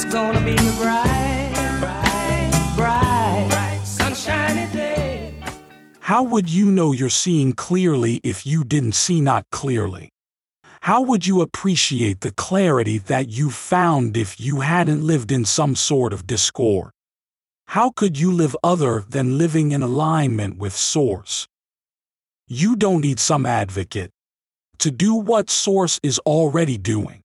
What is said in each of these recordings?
It's gonna be a bright, bright, bright, bright, sunshiny day. How would you know you're seeing clearly if you didn't see not clearly? How would you appreciate the clarity that you found if you hadn't lived in some sort of discord? How could you live other than living in alignment with Source? You don't need some advocate to do what Source is already doing.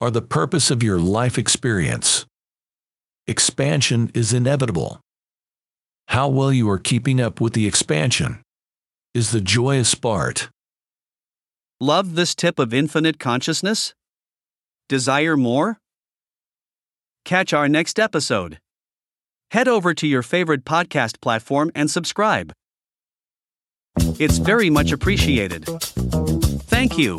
are the purpose of your life experience. Expansion is inevitable. How well you are keeping up with the expansion is the joyous part. Love this tip of infinite consciousness? Desire more? Catch our next episode. Head over to your favorite podcast platform and subscribe. It's very much appreciated. Thank you.